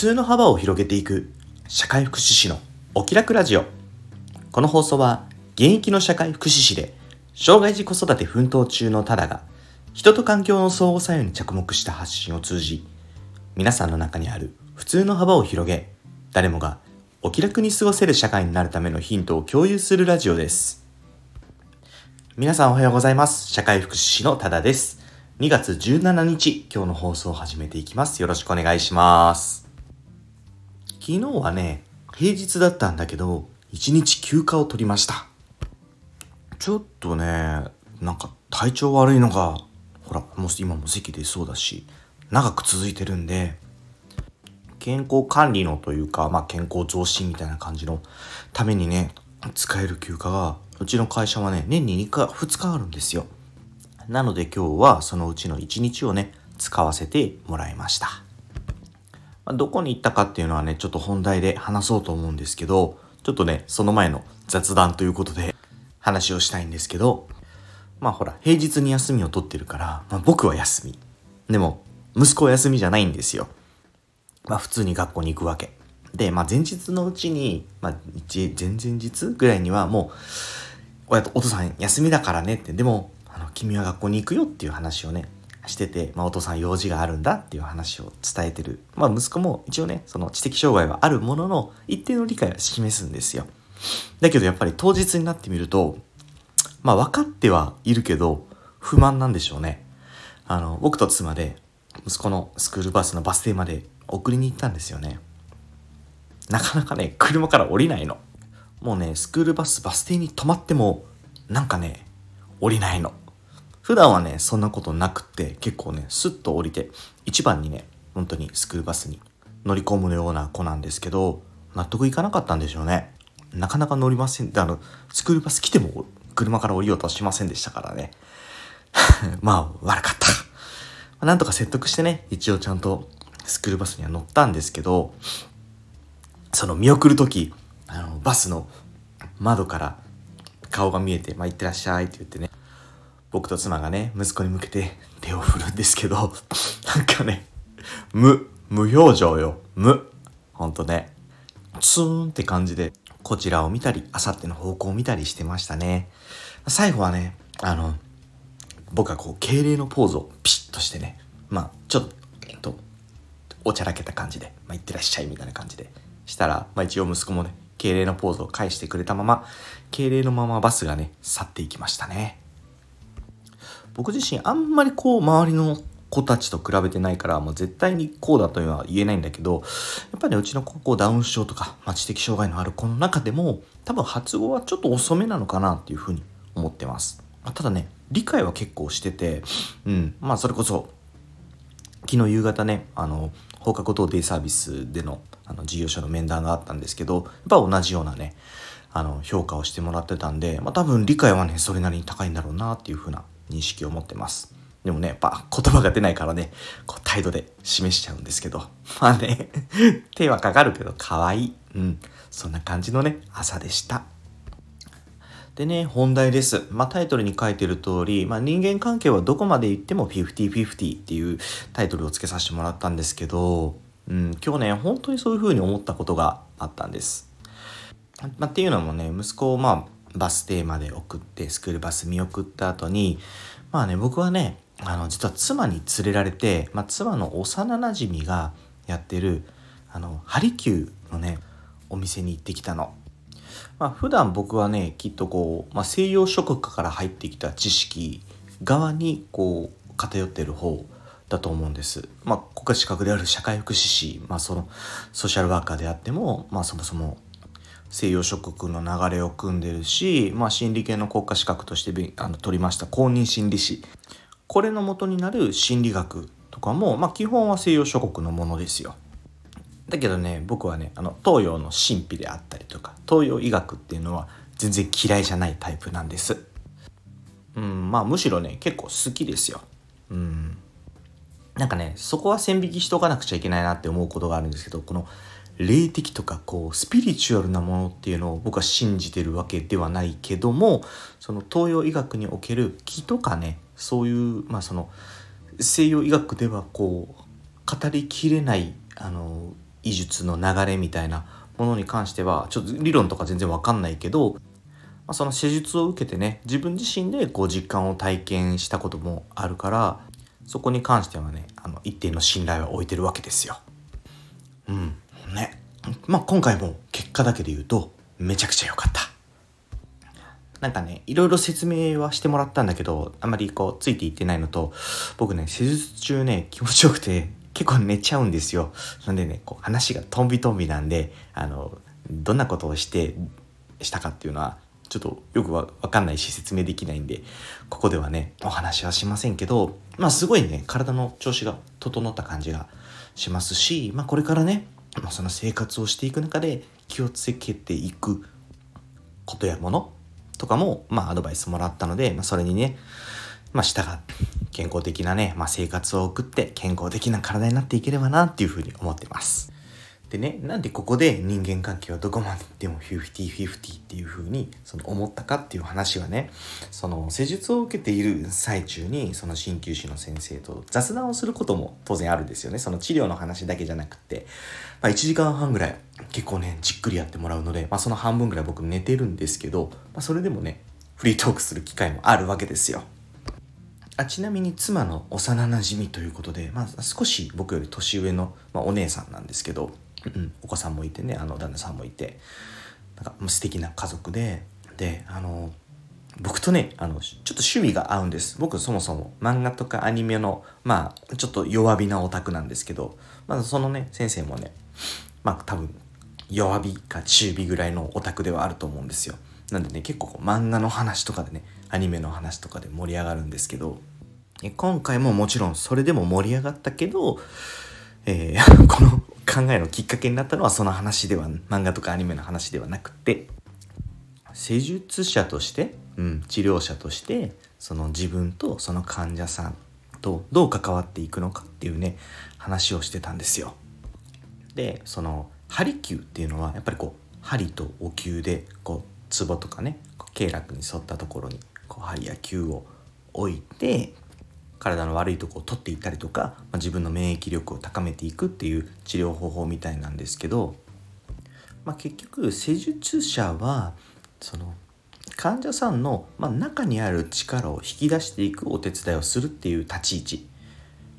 通の幅を広げていく社会福祉士のお気楽ラジオ。この放送は現役の社会福祉士で障害児子育て奮闘中のタダが人と環境の相互作用に着目した発信を通じ皆さんの中にある普通の幅を広げ誰もがお気楽に過ごせる社会になるためのヒントを共有するラジオです。皆さんおはようございます。社会福祉士のタダです。2月17日今日の放送を始めていきます。よろしくお願いします。昨日はね平日だったんだけど1日休暇を取りました。ちょっとねなんか体調悪いのがほらもう今も席でそうだし長く続いてるんで健康管理のというか、まあ、健康増進みたいな感じのためにね使える休暇がうちの会社はね年に2回2日あるんですよ。なので今日はそのうちの1日をね使わせてもらいました。まどこに行ったかっていうのはねちょっと本題で話そうと思うんですけどちょっとねその前の雑談ということで話をしたいんですけどまあほら平日に休みを取ってるから、まあ、僕は休み。でも息子は休みじゃないんですよ。まあ普通に学校に行くわけ。でまあ前日のうちにまあ前々日ぐらいにはもう親とお父さん休みだからねって。でもあの君は学校に行くよっていう話をねしてて、まあ、お父さん用事があるんだっていう話を伝えてる、まあ、息子も一応ねその知的障害はあるものの一定の理解は示すんですよ。だけどやっぱり当日になってみるとまあ分かってはいるけど不満なんでしょうね。あの僕と妻で息子のスクールバスのバス停まで送りに行ったんですよね。なかなかね車から降りないの。もうねスクールバスバス停に止まってもなんかね降りないの。普段はねそんなことなくって結構ねスッと降りて一番にね本当にスクールバスに乗り込むような子なんですけど納得いかなかったんでしょうね。なかなか乗りませんあのスクールバス来ても車から降りようとはしませんでしたからね。まあ悪かった。なんとか説得してね一応ちゃんとスクールバスには乗ったんですけどその見送る時あのバスの窓から顔が見えて「まあ、行ってらっしゃい」って言ってね僕と妻がね息子に向けて手を振るんですけど なんかね無無表情よ。無。ほんとね。ツーンって感じでこちらを見たりあさっての方向を見たりしてましたね。最後はねあの僕はこう敬礼のポーズをピシッとしてねまあちょっとえっとおちゃらけた感じで「まあ、行ってらっしゃい」みたいな感じでしたら、まあ、一応息子もね敬礼のポーズを返してくれたまま敬礼のままバスがね去っていきましたね。僕自身あんまりこう周りの子たちと比べてないからもう絶対にこうだというのは言えないんだけどやっぱり、うちの子ダウン症とか、まあ、知的障害のある子の中でも多分発語はちょっと遅めなのかなっていうふうに思ってます、まあ、ただね理解は結構しててうんまあそれこそ昨日夕方ねあの放課後等デイサービスでのあの事業所の面談があったんですけどやっぱ同じようなねあの評価をしてもらってたんで、まあ、多分理解はねそれなりに高いんだろうなっていうふうな認識を持ってます。でもねやっぱ言葉が出ないからねこう態度で示しちゃうんですけど。まあね 手はかかるけど可愛い。うん。そんな感じのね朝でした。でね本題です、まあ、タイトルに書いてる通り、まあ、人間関係はどこまで行っても50-50っていうタイトルをつけさせてもらったんですけど、うん、今日ね本当にそういう風に思ったことがあったんです。まあ、っていうのもね息子をまあバス停まで送ってスクールバス見送った後にまあね僕はねあの実は妻に連れられて、まあ、妻の幼なじみがやってるあのハリキューのねお店に行ってきたの。まあ、普段僕はねきっとこう、まあ、西洋諸国から入ってきた知識側にこう偏ってる方だと思うんです。まあ、国家資格である社会福祉士、まあ、そのソーシャルワーカーであっても、まあ、そもそも西洋諸国の流れを組んでるし、まあ、心理系の国家資格としてあの取りました公認心理師これの元になる心理学とかも、まあ、基本は西洋諸国のものですよ。だけどね僕はねあの東洋の神秘であったりとか東洋医学っていうのは全然嫌いじゃないタイプなんです。うんまあむしろね結構好きですよ。うんなんかねそこは線引きしとかなくちゃいけないなって思うことがあるんですけどこの霊的とかこうスピリチュアルなものっていうのを僕は信じてるわけではないけどもその東洋医学における気とかねそういうまあその西洋医学ではこう語りきれないあの医術の流れみたいなものに関してはちょっと理論とか全然わかんないけど、まあ、その施術を受けてね自分自身でこう実感を体験したこともあるからそこに関してはねあの一定の信頼は置いてるわけですよ。うんまあ今回も結果だけで言うとめちゃくちゃ良かった。なんかね、いろいろ説明はしてもらったんだけど、あまりこう、ついていってないのと、僕ね、施術中ね、気持ちよくて、結構寝ちゃうんですよ。なんでね、こう、話がトンビトンビなんで、あの、どんなことをして、したかっていうのは、ちょっとよくわかんないし説明できないんで、ここではね、お話はしませんけど、まあすごいね、体の調子が整った感じがしますし、まあこれからね、その生活をしていく中で気をつけていくことやものとかも、まあ、アドバイスもらったので、まあ、それにね、まあ、従って健康的なね、まあ、生活を送って健康的な体になっていければなっていうふうに思ってます。でね、なんでここで人間関係はどこまでも50-50っていう風にその思ったかっていう話はね、その施術を受けている最中にその鍼灸師の先生と雑談をすることも当然あるんですよね。その治療の話だけじゃなくて、まあ、1時間半ぐらい結構ね、じっくりやってもらうので、まあ、その半分ぐらい僕寝てるんですけど、まあ、それでもね、フリートークする機会もあるわけですよ。あちなみに妻の幼なじみということで、まあ、少し僕より年上の、まあ、お姉さんなんですけど、うん、お子さんもいてねあの旦那さんもいて。なんか素敵な家族で。であの僕とねあのちょっと趣味が合うんです。僕そもそも漫画とかアニメのまあちょっと弱火なオタクなんですけど。まずそのね先生もねまあ多分弱火か中火ぐらいのオタクではあると思うんですよ。なんでね結構漫画の話とかでねアニメの話とかで盛り上がるんですけど。今回ももちろんそれでも盛り上がったけど、えー、この考えのきっかけになったのはその話では漫画とかアニメの話ではなくて施術者として、うん、治療者としてその自分とその患者さんとどう関わっていくのかっていうね話をしてたんですよ。でその針灸っていうのはやっぱりこう針とお灸でこうツボとかね経絡に沿ったところにこう針や灸を置いて体の悪いとこを取っていったりとか、まあ、自分の免疫力を高めていくっていう治療方法みたいなんですけど、まあ、結局施術者はその患者さんの、ま、中にある力を引き出していくお手伝いをするっていう立ち位置、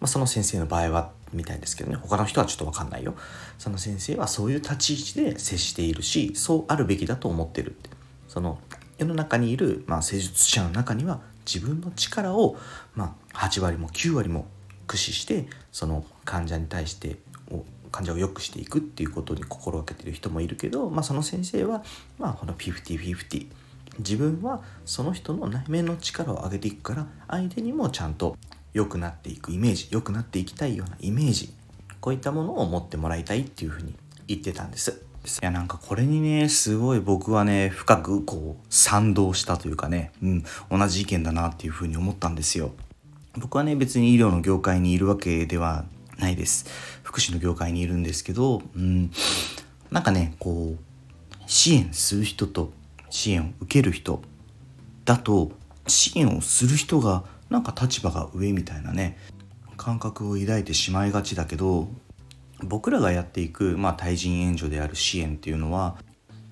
まあ、その先生の場合はみたいですけどね。他の人はちょっと分かんないよ。その先生はそういう立ち位置で接しているしそうあるべきだと思ってるって。その世の中にいる、まあ、施術者の中には自分の力を、まあ、8割も9割も駆使してその患者に対して患者を良くしていくっていうことに心がけてる人もいるけど、まあ、その先生は、まあ、この50-50自分はその人の内面の力を上げていくから相手にもちゃんと良くなっていくイメージ良くなっていきたいようなイメージこういったものを持ってもらいたいっていうふうに言ってたんです。です。いやなんかこれにねすごい僕はね深くこう賛同したというかね、うん、同じ意見だなっていうふうに思ったんですよ僕はね別に医療の業界にいるわけではないです福祉の業界にいるんですけど、うん、なんかねこう支援する人と支援を受ける人だと支援をする人がなんか立場が上みたいなね感覚を抱いてしまいがちだけど僕らがやっていく、まあ、対人援助である支援っていうのは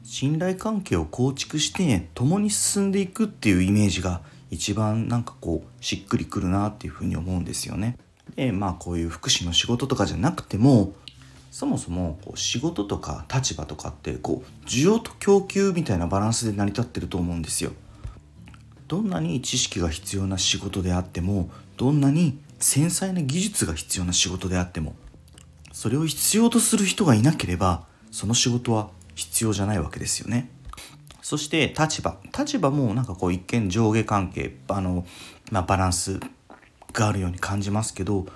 信頼関係を構築して共に進んでいくっていうイメージが一番なんかこうしっくりくるなっていうふうに思うんですよね。でまあこういう福祉の仕事とかじゃなくてもそもそもこう仕事とか立場とかってこう需要と供給みたいなバランスで成り立ってると思うんですよ。どんなに知識が必要な仕事であってもどんなに繊細な技術が必要な仕事であってもそれを必要とする人がいなければその仕事は必要じゃないわけですよね。そして立場。立場もなんかこう一見上下関係あの、まあ、バランスがあるように感じますけど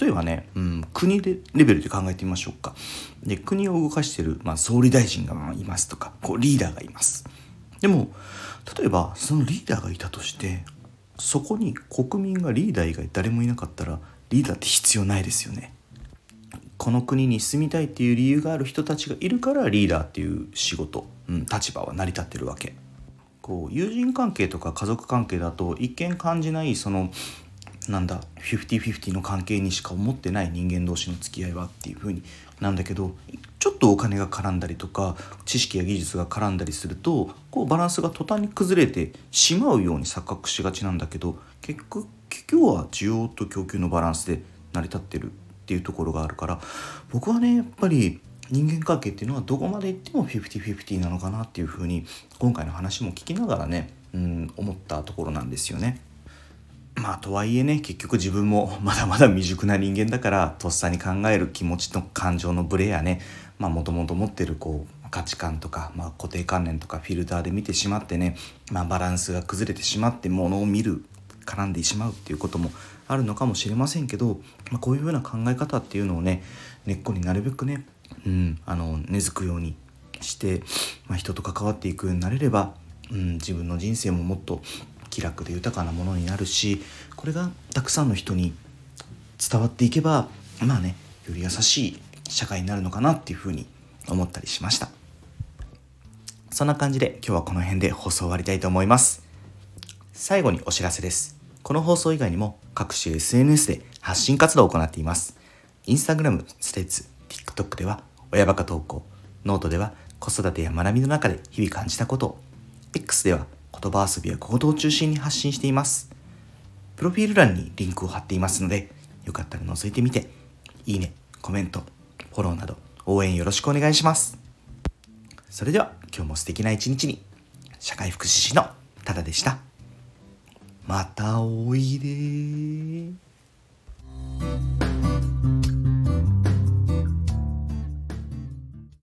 例えばね、うん、国でレベルで考えてみましょうか。で国を動かしてる、まあ、総理大臣がいますとかこうリーダーがいます。でも例えばそのリーダーがいたとしてそこに国民がリーダー以外誰もいなかったらリーダーって必要ないですよね。この国に住みたいっていう理由がある人たちがいるからリーダーっていう仕事、うん、立場は成り立ってるわけ。こう友人関係とか家族関係だと一見感じないそのなんだ50-50の関係にしか思ってない人間同士の付き合いはっていう風になんだけどちょっとお金が絡んだりとか知識や技術が絡んだりするとこうバランスが途端に崩れてしまうように錯覚しがちなんだけど結局今日は需要と供給のバランスで成り立ってるっていうところがあるから僕はねやっぱり人間関係っていうのはどこまでいっても50-50なのかなっていうふうに今回の話も聞きながらね、うん、思ったところなんですよね。まあとはいえね結局自分もまだまだ未熟な人間だからとっさに考える気持ちと感情のブレやねもともと持ってるこう価値観とか、まあ、固定観念とかフィルターで見てしまってね、まあ、バランスが崩れてしまってものを見る絡んでしまうっていうこともあるのかもしれませんけど、まあ、こういうふうな考え方っていうのをね根っこになるべくね、うん、あの根付くようにして、まあ、人と関わっていくようになれれば、うん、自分の人生ももっと気楽で豊かなものになるしこれがたくさんの人に伝わっていけばまあねより優しい社会になるのかなっていうふうに思ったりしました。そんな感じで今日はこの辺で放送終わりたいと思います。最後にお知らせです。この放送以外にも各種 SNS で発信活動を行っています。インスタグラム、スレッズ、TikTok では親バカ投稿ノートでは子育てや学びの中で日々感じたことを X では言葉遊びや行動を中心に発信しています。プロフィール欄にリンクを貼っていますのでよかったら覗いてみていいね、コメント、フォローなど応援よろしくお願いします。それでは今日も素敵な一日に。社会福祉士のタダでした。またおいで。